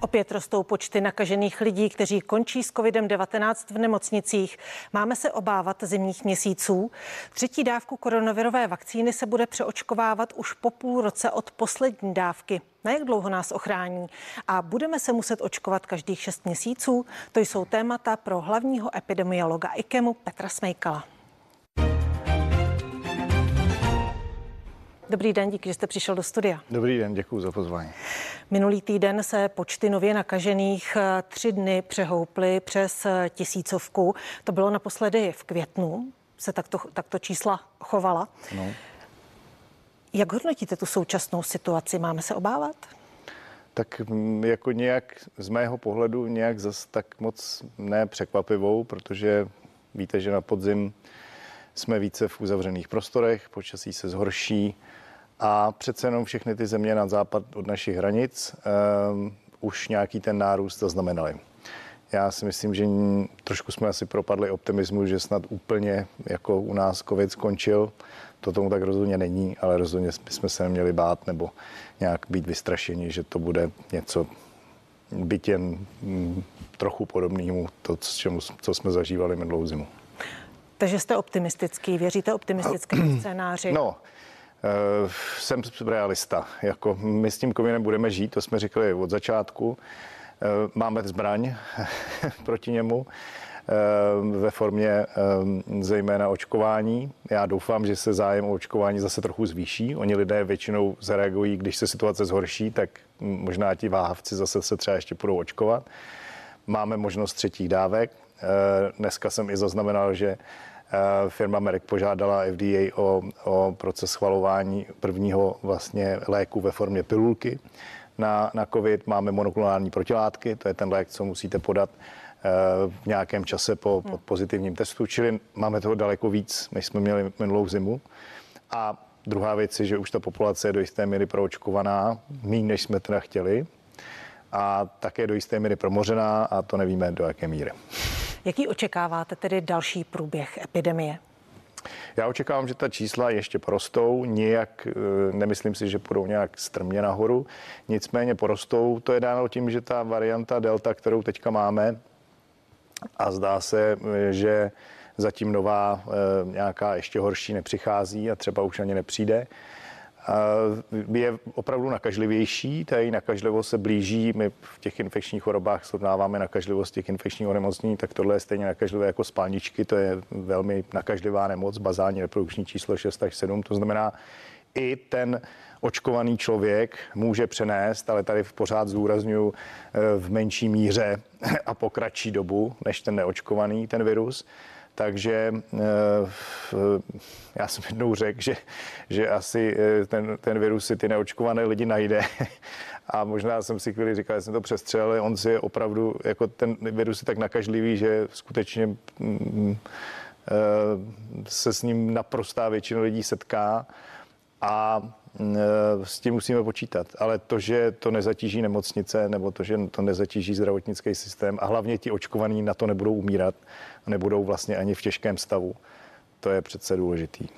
Opět rostou počty nakažených lidí, kteří končí s COVID-19 v nemocnicích. Máme se obávat zimních měsíců. Třetí dávku koronavirové vakcíny se bude přeočkovávat už po půl roce od poslední dávky. Na jak dlouho nás ochrání? A budeme se muset očkovat každých šest měsíců? To jsou témata pro hlavního epidemiologa IKEMu Petra Smejkala. Dobrý den, díky, že jste přišel do studia. Dobrý den, děkuji za pozvání. Minulý týden se počty nově nakažených eh, tři dny přehouply přes eh, tisícovku. To bylo naposledy v květnu, se takto, takto čísla chovala. No. Jak hodnotíte tu současnou situaci? Máme se obávat? Tak mm, jako nějak z mého pohledu nějak zas tak moc nepřekvapivou, protože víte, že na podzim jsme více v uzavřených prostorech, počasí se zhorší, a přece jenom všechny ty země na západ od našich hranic um, už nějaký ten nárůst zaznamenali. Já si myslím, že trošku jsme asi propadli optimismu, že snad úplně jako u nás covid skončil. To tomu tak rozhodně není, ale rozhodně jsme se neměli bát nebo nějak být vystrašeni, že to bude něco byt jen mm, trochu podobnému to, co jsme zažívali minulou zimu. Takže jste optimistický, věříte optimistickému scénáři? No, Uh, jsem realista. Jako my s tím covidem budeme žít, to jsme říkali od začátku. Uh, máme zbraň proti němu uh, ve formě zejména očkování. Já doufám, že se zájem o očkování zase trochu zvýší. Oni lidé většinou zareagují, když se situace zhorší, tak možná ti váhavci zase se třeba ještě budou očkovat. Máme možnost třetích dávek. Dneska jsem i zaznamenal, že Eh, firma Merck požádala FDA o, o proces schvalování prvního vlastně léku ve formě pilulky na, na COVID. Máme monoklonální protilátky, to je ten lék, co musíte podat eh, v nějakém čase po, po pozitivním testu, čili máme toho daleko víc, než jsme měli minulou zimu. A druhá věc je, že už ta populace je do jisté míry proočkovaná, méně než jsme teda chtěli, a také do jisté míry promořená a to nevíme do jaké míry. Jaký očekáváte tedy další průběh epidemie? Já očekávám, že ta čísla ještě porostou, nijak, eh, nemyslím si, že půjdou nějak strmě nahoru, nicméně porostou. To je dáno tím, že ta varianta Delta, kterou teďka máme, a zdá se, eh, že zatím nová eh, nějaká ještě horší nepřichází a třeba už ani nepřijde, je opravdu nakažlivější, ta její nakažlivost se blíží, my v těch infekčních chorobách srovnáváme nakažlivost těch infekčních onemocnění, tak tohle je stejně nakažlivé jako spalničky, to je velmi nakažlivá nemoc, bazální reprodukční číslo 6 až 7, to znamená, i ten očkovaný člověk může přenést, ale tady v pořád zúraznuju eh, v menší míře a po kratší dobu než ten neočkovaný, ten virus. Takže eh, já jsem jednou řekl, že, že asi eh, ten, ten virus si ty neočkované lidi najde. A možná jsem si chvíli říkal, že jsem to přestřelil, on si je opravdu, jako ten virus je tak nakažlivý, že skutečně mm, eh, se s ním naprostá většina lidí setká a s tím musíme počítat. Ale to, že to nezatíží nemocnice nebo to, že to nezatíží zdravotnický systém a hlavně ti očkovaní na to nebudou umírat, nebudou vlastně ani v těžkém stavu. To je přece důležitý.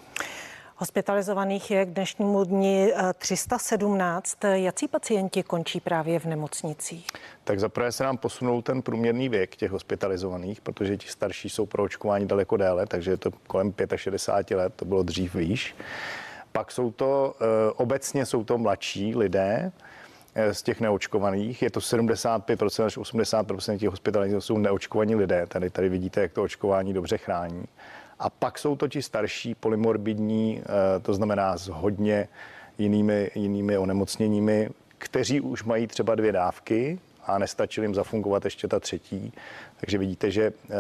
Hospitalizovaných je k dnešnímu dni 317. Eh, Jací pacienti končí právě v nemocnicích? Tak zaprvé se nám posunul ten průměrný věk těch hospitalizovaných, protože ti starší jsou pro očkování daleko déle, takže je to kolem 65 let, to bylo dřív výš. Pak jsou to, eh, obecně jsou to mladší lidé, z těch neočkovaných. Je to 75% až 80% těch hospitalizovaných jsou neočkovaní lidé. Tady, tady vidíte, jak to očkování dobře chrání. A pak jsou to ti starší polymorbidní, eh, to znamená s hodně jinými, jinými onemocněními, kteří už mají třeba dvě dávky a nestačili jim zafungovat ještě ta třetí. Takže vidíte, že eh,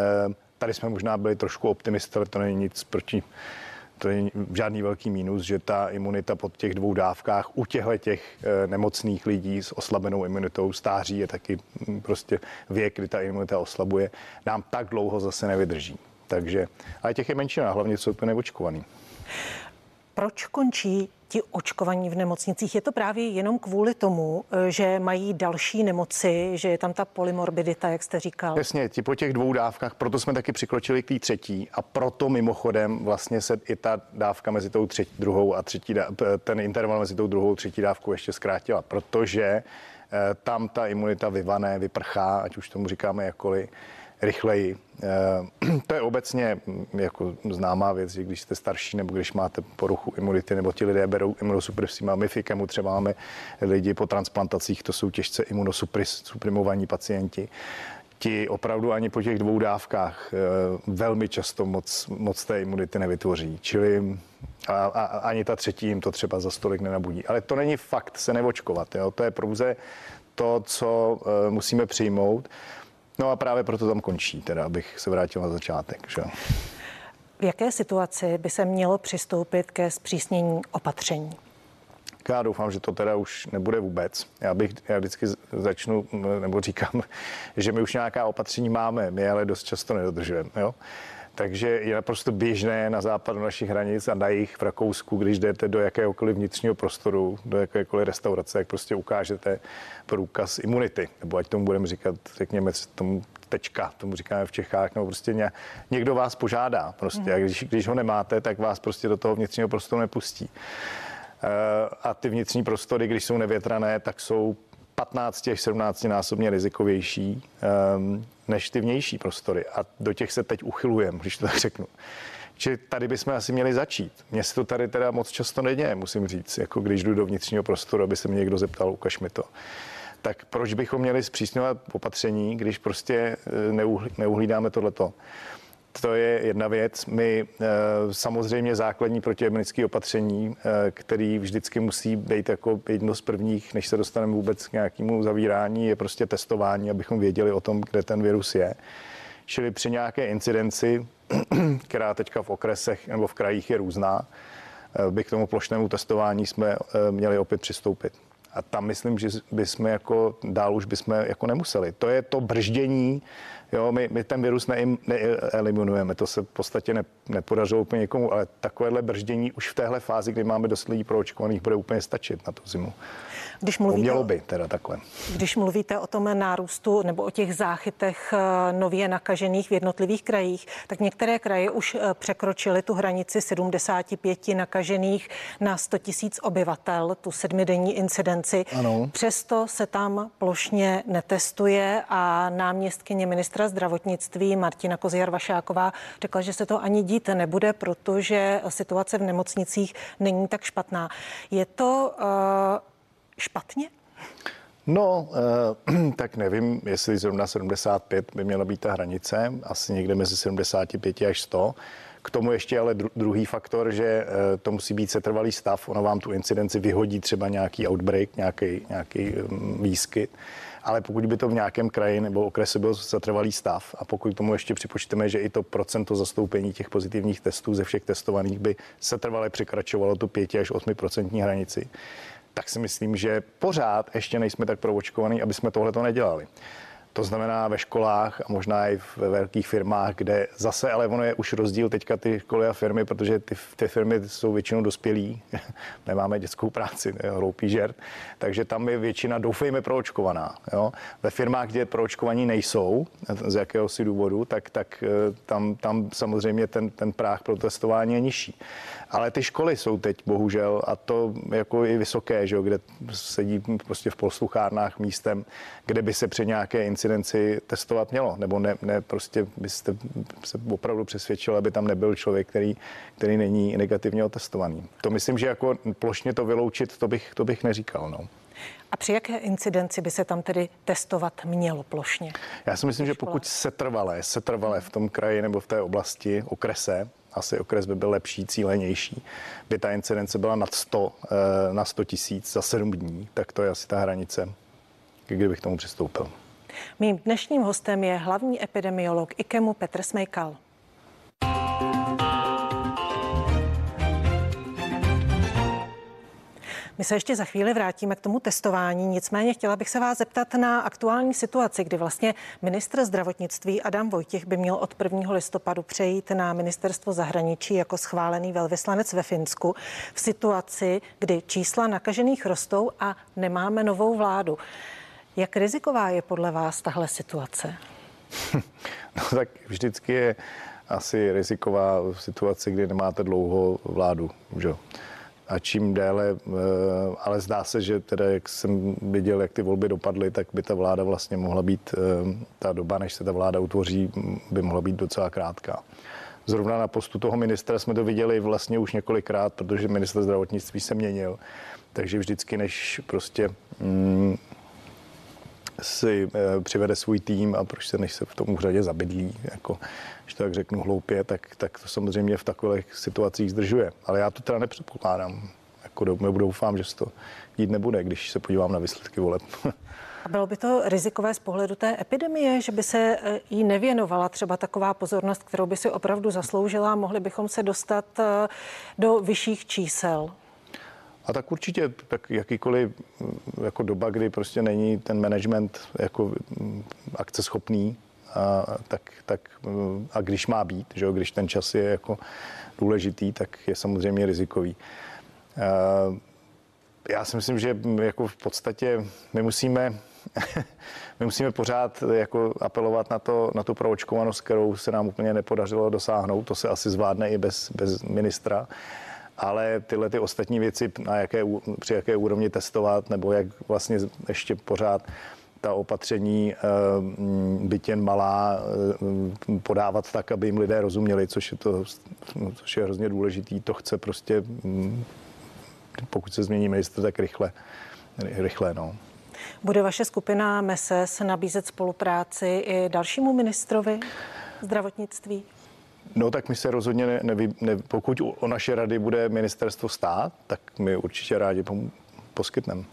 tady jsme možná byli trošku optimisté, ale to není nic proti to je žádný velký mínus, že ta imunita pod těch dvou dávkách u těchto těch eh, nemocných lidí s oslabenou imunitou stáří je taky hm, prostě věk, kdy ta imunita oslabuje, nám tak dlouho zase nevydrží. Takže, ale těch je menšina, hlavně jsou to neočkovaný. Proč končí ti očkovaní v nemocnicích? Je to právě jenom kvůli tomu, eh, že mají další nemoci, že je tam ta polymorbidita, jak jste říkal? Jasně, ti po těch dvou dávkách, proto jsme taky přikročili k té třetí a proto mimochodem vlastně se i ta dávka mezi tou třetí, druhou a třetí, ten interval mezi tou druhou a třetí dávkou ještě zkrátila, protože tam ta imunita vyvané, vyprchá, ať už tomu říkáme jakkoliv rychleji. Eh, to je obecně mm, jako známá věc, že když jste starší nebo když máte poruchu imunity, nebo ti lidé berou imunosupresima, my fikemu třeba máme lidi po transplantacích, to jsou těžce imunosuprimovaní pacienti, ti opravdu ani po těch dvou dávkách eh, velmi často moc, moc té imunity nevytvoří. Čili a, a, ani ta třetí jim to třeba za stolik nenabudí. Ale to není fakt se nevočkovat. Jo? To je pouze to, co uh, musíme přijmout. No a právě proto tam končí, teda abych se vrátil na začátek. Že? V jaké situaci by se mělo přistoupit ke zpřísnění opatření? Já doufám, že to teda už nebude vůbec. Já bych, já vždycky začnu, nebo říkám, že my už nějaká opatření máme, my ale dost často nedodržujeme. Jo? Takže je naprosto běžné na západu našich hranic a na jich v Rakousku, když jdete do jakéhokoliv vnitřního prostoru, do jakékoliv restaurace, jak prostě ukážete průkaz imunity, nebo ať tomu budeme říkat, řekněme tomu tečka, tomu říkáme v Čechách, nebo prostě ně, někdo vás požádá prostě, a když, když ho nemáte, tak vás prostě do toho vnitřního prostoru nepustí. Eh, a ty vnitřní prostory, když jsou nevětrané, tak jsou 15 až 17 násobně rizikovější um, než ty vnější prostory. A do těch se teď uchylujeme, když to tak řeknu. Čili tady bychom asi měli začít. Mně se to tady teda moc často neděje, musím říct, jako když jdu do vnitřního prostoru, aby se mě někdo zeptal, ukaž mi to. Tak proč bychom měli zpřísňovat opatření, když prostě eh, neuhlídáme tohleto? To je jedna věc. My eh, samozřejmě základní protiepidemické opatření, eh, který vždycky musí být jako jedno z prvních, než se dostaneme vůbec k nějakému zavírání, je prostě testování, abychom věděli o tom, kde ten virus je. Čili při nějaké incidenci, která teďka v okresech nebo v krajích je různá, eh, by k tomu plošnému testování jsme měli opět přistoupit. A tam myslím, že bychom jako dál už bychom jako nemuseli. To je to brždění Jo, my, my ten virus neeliminujeme, to se v podstatě ne, nepodařilo úplně někomu, ale takovéhle brždění už v téhle fázi, kdy máme dost lidí proočkovaných, bude úplně stačit na tu zimu. Když mluvíte, Mělo by teda takhle. Když mluvíte o tom nárůstu nebo o těch záchytech eh, nově nakažených v jednotlivých krajích, tak některé kraje už eh, překročily tu hranici 75 nakažených na 100 tisíc obyvatel, tu sedmidenní incidenci. Ano. Přesto se tam plošně netestuje a náměstkyně ministra zdravotnictví Martina Koziar Vašáková řekla, že se to ani dít nebude, protože situace v nemocnicích není tak špatná. Je to uh, špatně? No, eh, tak nevím, jestli zrovna 75 by měla být ta hranice, asi někde mezi 75 až 100. K tomu ještě ale druhý faktor, že eh, to musí být setrvalý stav, ono vám tu incidenci vyhodí třeba nějaký outbreak, nějaký, nějaký mm, výskyt, ale pokud by to v nějakém kraji nebo okrese byl setrvalý stav a pokud tomu ještě připočteme, že i to procento zastoupení těch pozitivních testů ze všech testovaných by setrvale překračovalo tu 5 až 8 procentní hranici, tak si myslím, že pořád ještě nejsme tak provočkovaní, aby jsme tohle to nedělali. To znamená ve školách a možná i ve velkých firmách, kde zase, ale ono je už rozdíl teďka ty školy a firmy, protože ty, ty firmy jsou většinou dospělí, nemáme dětskou práci, hloupý žert, takže tam je většina, doufejme, proočkovaná. Jo? Ve firmách, kde proočkovaní nejsou, z jakéhosi důvodu, tak, tak eh, tam, tam samozřejmě ten, ten práh pro testování je nižší. Ale ty školy jsou teď bohužel, a to jako i vysoké, že jo, kde sedí prostě v posluchárnách místem, kde by se při nějaké incidenci testovat mělo, nebo ne, ne prostě byste se opravdu přesvědčil, aby tam nebyl člověk, který, který není negativně otestovaný. To myslím, že jako plošně to vyloučit, to bych, to bych neříkal. No. A při jaké incidenci by se tam tedy testovat mělo plošně? Já si myslím, že pokud se trvalé, se trvalé v tom kraji nebo v té oblasti, okrese, asi okres by byl lepší, cílenější, by ta incidence byla nad 100, eh, na 100 tisíc za 7 dní, tak to je asi ta hranice, kdybych k tomu přistoupil. Mým dnešním hostem je hlavní epidemiolog IKEMu Petr Smejkal. My se ještě za chvíli vrátíme k tomu testování, nicméně chtěla bych se vás zeptat na aktuální situaci, kdy vlastně ministr zdravotnictví Adam Vojtěch by měl od 1. listopadu přejít na ministerstvo zahraničí jako schválený velvyslanec ve Finsku v situaci, kdy čísla nakažených rostou a nemáme novou vládu. Jak riziková je podle vás tahle situace? No tak vždycky je asi riziková v situaci, kdy nemáte dlouho vládu. Že? a čím déle, eh, ale zdá se, že teda, jak jsem viděl, jak ty volby dopadly, tak by ta vláda vlastně mohla být, eh, ta doba, než se ta vláda utvoří, by mohla být docela krátká. Zrovna na postu toho ministra jsme to viděli vlastně už několikrát, protože minister zdravotnictví se měnil. Takže vždycky, než prostě mm, si e, přivede svůj tým a proč se, než se v tom úřadě zabydlí, jako, když to tak řeknu hloupě, tak, tak to samozřejmě v takových situacích zdržuje. Ale já to teda nepředpokládám. Jako doufám, že se to dít nebude, když se podívám na výsledky voleb. A bylo by to rizikové z pohledu té epidemie, že by se eh, jí nevěnovala třeba taková pozornost, kterou by si opravdu zasloužila, mohli bychom se dostat eh, do vyšších čísel? A tak určitě, tak jakýkoliv mm, jako doba, kdy prostě není ten management jako mm, akceschopný, a, tak, tak, mm, a když má být, že jo, když ten čas je jako důležitý, tak je samozřejmě rizikový. A, já si myslím, že jako v podstatě my musíme my musíme pořád jako apelovat na, to, na tu proočkovanost, kterou se nám úplně nepodařilo dosáhnout. To se asi zvládne i bez, bez ministra. Ale tyhle ty ostatní věci, na jaké, při jaké úrovni testovat, nebo jak vlastně ještě pořád ta opatření eh, byt jen malá eh, podávat tak, aby jim lidé rozuměli, což je, to, což je hrozně důležitý. To chce prostě, mm, pokud se změní ministr, tak rychle. Rychle, no. Bude vaše skupina MESES nabízet spolupráci i dalšímu ministrovi zdravotnictví? No tak my se rozhodně, ne, nevy, ne, pokud o naše rady bude ministerstvo stát, tak my určitě rádi pom- poskytneme.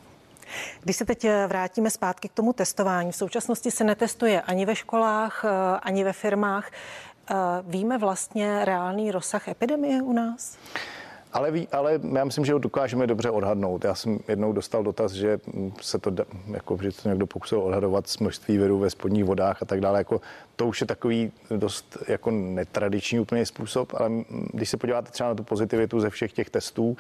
Když se teď vrátíme zpátky k tomu testování, v současnosti se netestuje ani ve školách, eh, ani ve firmách. Eh, víme vlastně reálný rozsah epidemie u nás? Ale, ví, ale já myslím, že ho dokážeme dobře odhadnout. Já jsem jednou dostal dotaz, že se to, jako, že to někdo pokusil odhadovat s množství virů ve spodních vodách a tak dále. Jako, to už je takový dost jako netradiční úplně způsob, ale když se podíváte třeba na tu pozitivitu ze všech těch testů,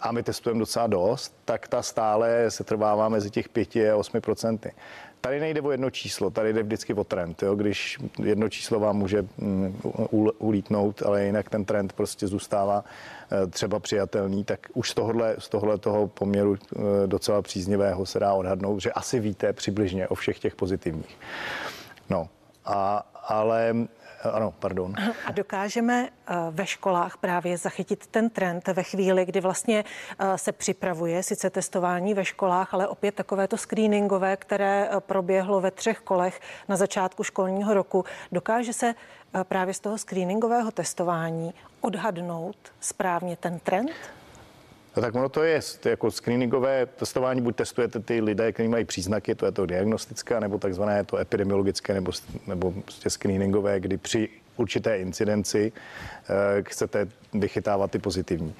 a my testujeme docela dost, tak ta stále se trvává mezi těch 5 a 8 procenty. Tady nejde o jedno číslo, tady jde vždycky o trend. Jo? Když jedno číslo vám může mm, ulítnout, ale jinak ten trend prostě zůstává eh, třeba přijatelný, tak už z tohohle, z tohohle toho poměru eh, docela příznivého se dá odhadnout, že asi víte přibližně o všech těch pozitivních. No, a, ale ano, pardon. A dokážeme eh, ve školách právě zachytit ten trend ve chvíli, kdy vlastně eh, se připravuje sice testování ve školách, ale opět takovéto screeningové, které eh, proběhlo ve třech kolech na začátku školního roku. Dokáže se právě z toho screeningového testování odhadnout správně ten trend? No tak ono to je, jako screeningové testování, buď testujete ty lidé, kteří mají příznaky, to je to diagnostické, nebo takzvané to epidemiologické, nebo, nebo prostě screeningové, kdy při určité incidenci uh, chcete vychytávat ty pozitivní.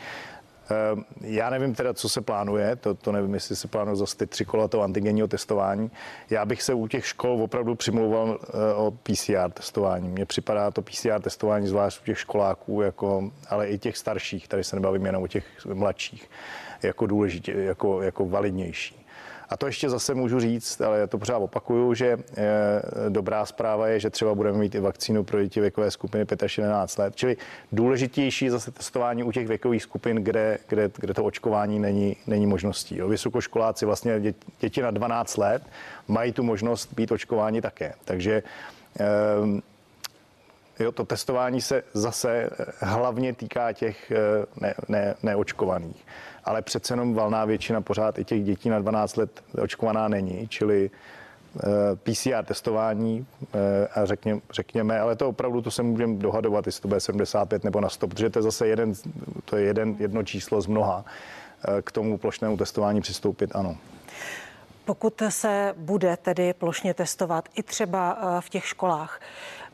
Ehm, já nevím teda, co se plánuje, to, to nevím, jestli se plánuje zase ty tři kola toho antigenního testování. Já bych se u těch škol opravdu přimlouval eh, o PCR testování. Mně připadá to PCR testování, zvlášť u těch školáků, jako, ale i těch starších, tady se nebavím jenom o těch mladších, jako důležitě, jako, jako validnější. A to ještě zase můžu říct, ale já to pořád opakuju, že eh, dobrá zpráva je, že třeba budeme mít i vakcínu pro děti věkové skupiny 5 až 11 let. Čili důležitější zase testování u těch věkových skupin, kde, kde, kde to očkování není, není možností. Jo. Vysokoškoláci, vlastně děti, děti na 12 let, mají tu možnost být očkováni také. Takže um, Jo, to testování se zase hlavně týká těch eh, ne, ne, neočkovaných ale přece jenom valná většina pořád i těch dětí na 12 let očkovaná není, čili eh, PCR testování eh, a řekně, řekněme, ale to opravdu to se můžeme dohadovat, jestli to bude 75 nebo na 100, protože to je zase jeden, to je jeden, jedno číslo z mnoha. Eh, k tomu plošnému testování přistoupit, ano. Pokud se bude tedy plošně testovat i třeba v těch školách,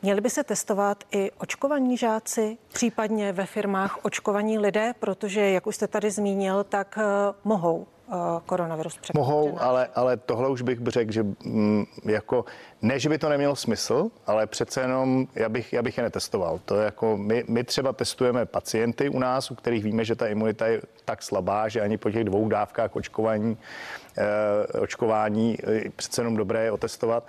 Měli by se testovat i očkovaní žáci, případně ve firmách očkovaní lidé, protože, jak už jste tady zmínil, tak uh, mohou uh, koronavirus překonat. Mohou, ale, ale tohle už bych řekl, že mm, jako, ne, že by to nemělo smysl, ale přece jenom já bych, já bych je netestoval. To je jako, my, my třeba testujeme pacienty u nás, u kterých víme, že ta imunita je tak slabá, že ani po těch dvou dávkách očkování, eh, očkování přece jenom dobré je otestovat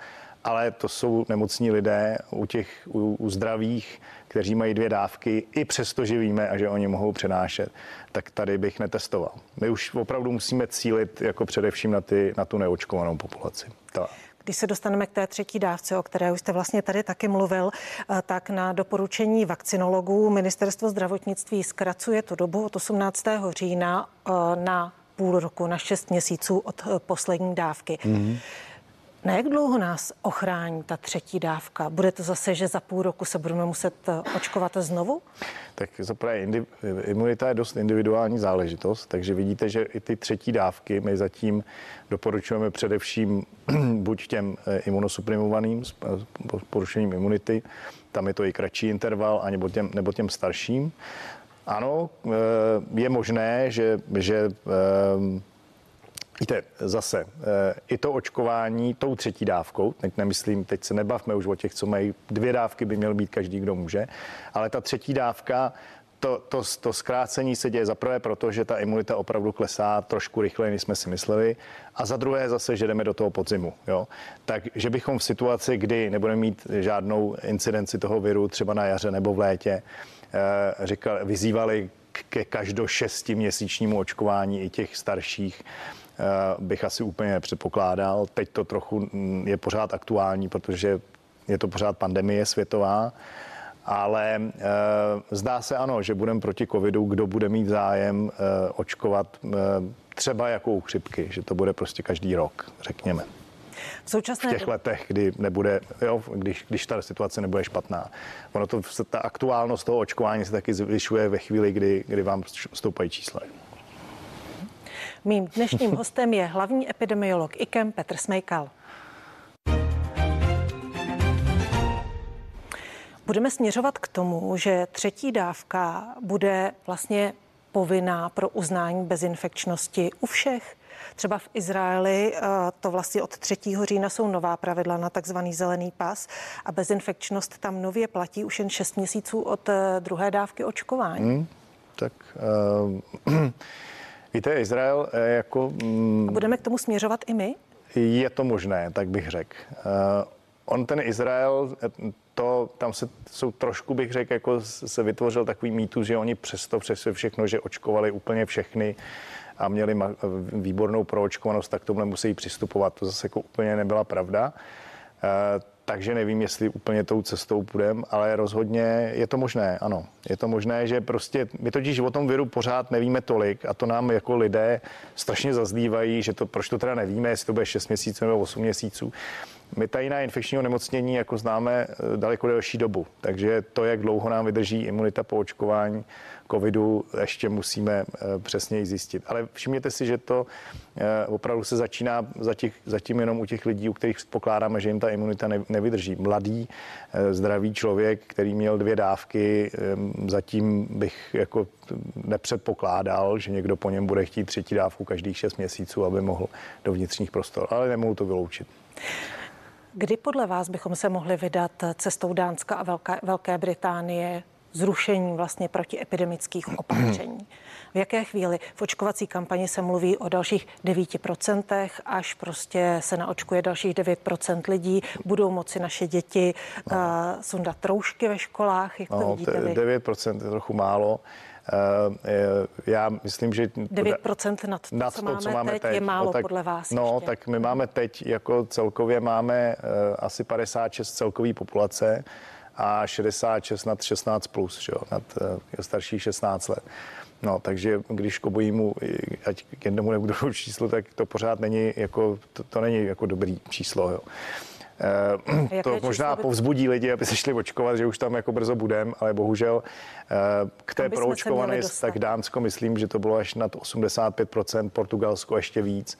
ale to jsou nemocní lidé u těch u, u zdravých, kteří mají dvě dávky, i přesto, že víme a že oni mohou přenášet, tak tady bych netestoval. My už opravdu musíme cílit jako především na, ty, na tu neočkovanou populaci. To. Když se dostaneme k té třetí dávce, o které už jste vlastně tady taky mluvil, eh, tak na doporučení vakcinologů ministerstvo zdravotnictví zkracuje tu dobu od 18. října eh, na půl roku, na šest měsíců od eh, poslední dávky. Mm-hmm. Na jak dlouho nás ochrání ta třetí dávka? Bude to zase, že za půl roku se budeme muset očkovat znovu? Tak zaprvé imunita je dost individuální záležitost, takže vidíte, že i ty třetí dávky my zatím doporučujeme především buď těm eh, imunosuprimovaným s porušením imunity, tam je to i kratší interval, anebo těm, nebo těm starším. Ano, eh, je možné, že, že eh, Víte, zase eh, i to očkování tou třetí dávkou, teď nemyslím, teď se nebavme už o těch, co mají dvě dávky, by měl být každý, kdo může, ale ta třetí dávka, to, to, to zkrácení se děje za prvé ta imunita opravdu klesá trošku rychleji, než jsme si mysleli, a za druhé zase, že jdeme do toho podzimu. Jo? Takže bychom v situaci, kdy nebudeme mít žádnou incidenci toho viru, třeba na jaře nebo v létě, říkali, vyzývali ke každo šestiměsíčnímu očkování i těch starších Eh, bych asi úplně předpokládal. Teď to trochu mm, je pořád aktuální, protože je to pořád pandemie světová, ale e, zdá se ano, že budeme proti covidu, kdo bude mít zájem očkovat třeba jakou chřipky, že to bude prostě každý rok, řekněme. V, současné... v těch letech, kdy nebude, jo, když, když ta situace nebude špatná. Ono to, ta aktuálnost toho očkování se taky zvyšuje ve chvíli, kdy, kdy vám stoupají čísla. Mým dnešním hostem je hlavní epidemiolog IKEM Petr Smejkal. Budeme směřovat k tomu, že třetí dávka bude vlastně povinná pro uznání bezinfekčnosti u všech. Třeba v Izraeli eh, to vlastně od 3. října jsou nová pravidla na takzvaný zelený pas a bezinfekčnost tam nově platí už jen 6 měsíců od eh, druhé dávky očkování. Hmm, tak uh, Víte, Izrael jako... Mm, A budeme k tomu směřovat i my? Je to možné, tak bych řekl. Uh, on ten Izrael, to tam se jsou trošku bych řekl, jako se vytvořil takový mýtus, že oni přesto přes všechno, že očkovali úplně všechny a měli výbornou proočkovanost, tak tomu musí přistupovat. To zase jako úplně nebyla pravda. Uh, takže nevím, jestli úplně tou cestou půjdeme, ale rozhodně je to možné, ano. Je to možné, že prostě my totiž o tom viru pořád nevíme tolik a to nám jako lidé strašně zazdívají, že to, proč to teda nevíme, jestli to bude 6 měsíců nebo 8 měsíců. My ta jiná infekčního nemocnění jako známe eh, daleko delší dobu, takže to, jak dlouho nám vydrží imunita po očkování, covidu ještě musíme eh, přesněji zjistit. Ale všimněte si, že to eh, opravdu se začíná zatím, zatím jenom u těch lidí, u kterých pokládáme, že jim ta imunita nevydrží. Mladý, eh, zdravý člověk, který měl dvě dávky, zatím bych jako nepředpokládal, že někdo po něm bude chtít třetí dávku každých šest měsíců, aby mohl do vnitřních prostor, ale nemohu to vyloučit. Kdy podle vás bychom se mohli vydat cestou Dánska a Velké, Velké Británie zrušení vlastně protiepidemických opatření. V jaké chvíli v očkovací kampani se mluví o dalších 9%, až prostě se naočkuje dalších 9% lidí, budou moci naše děti no. uh, sundat troušky ve školách, jak to no, vidíte vy? 9% je trochu málo. Uh, já myslím, že 9% nad to, nad co, to, máme co máme teď, teď je málo no, tak, podle vás No, ještě. tak my máme teď, jako celkově máme uh, asi 56 celkový populace a 66 nad 16 plus, že jo, nad uh, starších 16 let. No, takže když k obojímu, ať k jednomu nebo druhému číslu, tak to pořád není jako, to, to není jako dobrý číslo, jo. Uh, to možná by... povzbudí lidi, aby se šli očkovat, že už tam jako brzo budem, ale bohužel uh, k té proočkované, tak Dánsko myslím, že to bylo až nad 85%, Portugalsko ještě víc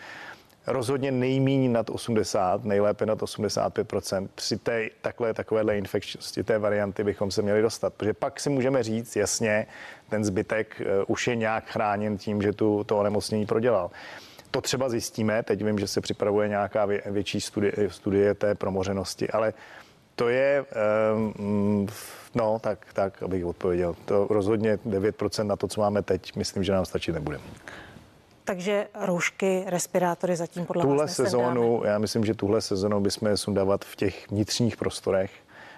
rozhodně nejméně nad 80, nejlépe nad 85% Při té takhle, takovéhle infekčnosti té varianty bychom se měli dostat, protože pak si můžeme říct jasně, ten zbytek uh, už je nějak chráněn tím, že tu to onemocnění prodělal. To třeba zjistíme, teď vím, že se připravuje nějaká vě, větší studie, studie té promořenosti, ale to je, um, no tak, tak, abych odpověděl. To rozhodně 9% na to, co máme teď, myslím, že nám stačit nebude. Takže roušky, respirátory zatím podle tuhle vás sezónu, já myslím, že tuhle sezónu bychom je sundávat v těch vnitřních prostorech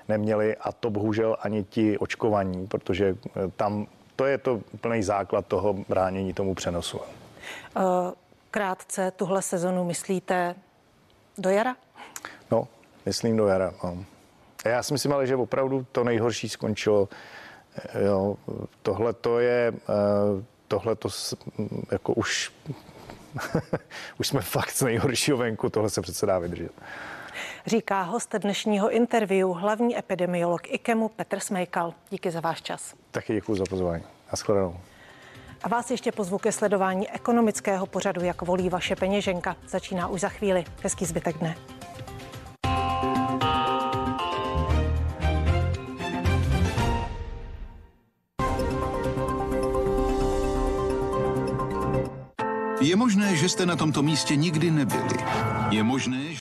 neměli a to bohužel ani ti očkovaní, protože eh, tam to je to plný základ toho bránění tomu přenosu. Eh, krátce tuhle sezonu myslíte do jara? No, myslím do jara. No. Já si myslím ale, že opravdu to nejhorší skončilo. Eh, jo, tohle to je, tohle to jako už, už jsme fakt z nejhoršího venku, tohle se přece dá vydržet. Říká host dnešního interview hlavní epidemiolog IKEMu Petr Smejkal. Díky za váš čas. Taky děkuji za pozvání. Naschledanou. A vás ještě pozvu ke sledování ekonomického pořadu, jak volí vaše peněženka. Začíná už za chvíli. Hezký zbytek dne. Je možné, že jste na tomto místě nikdy nebyli. Je možné, že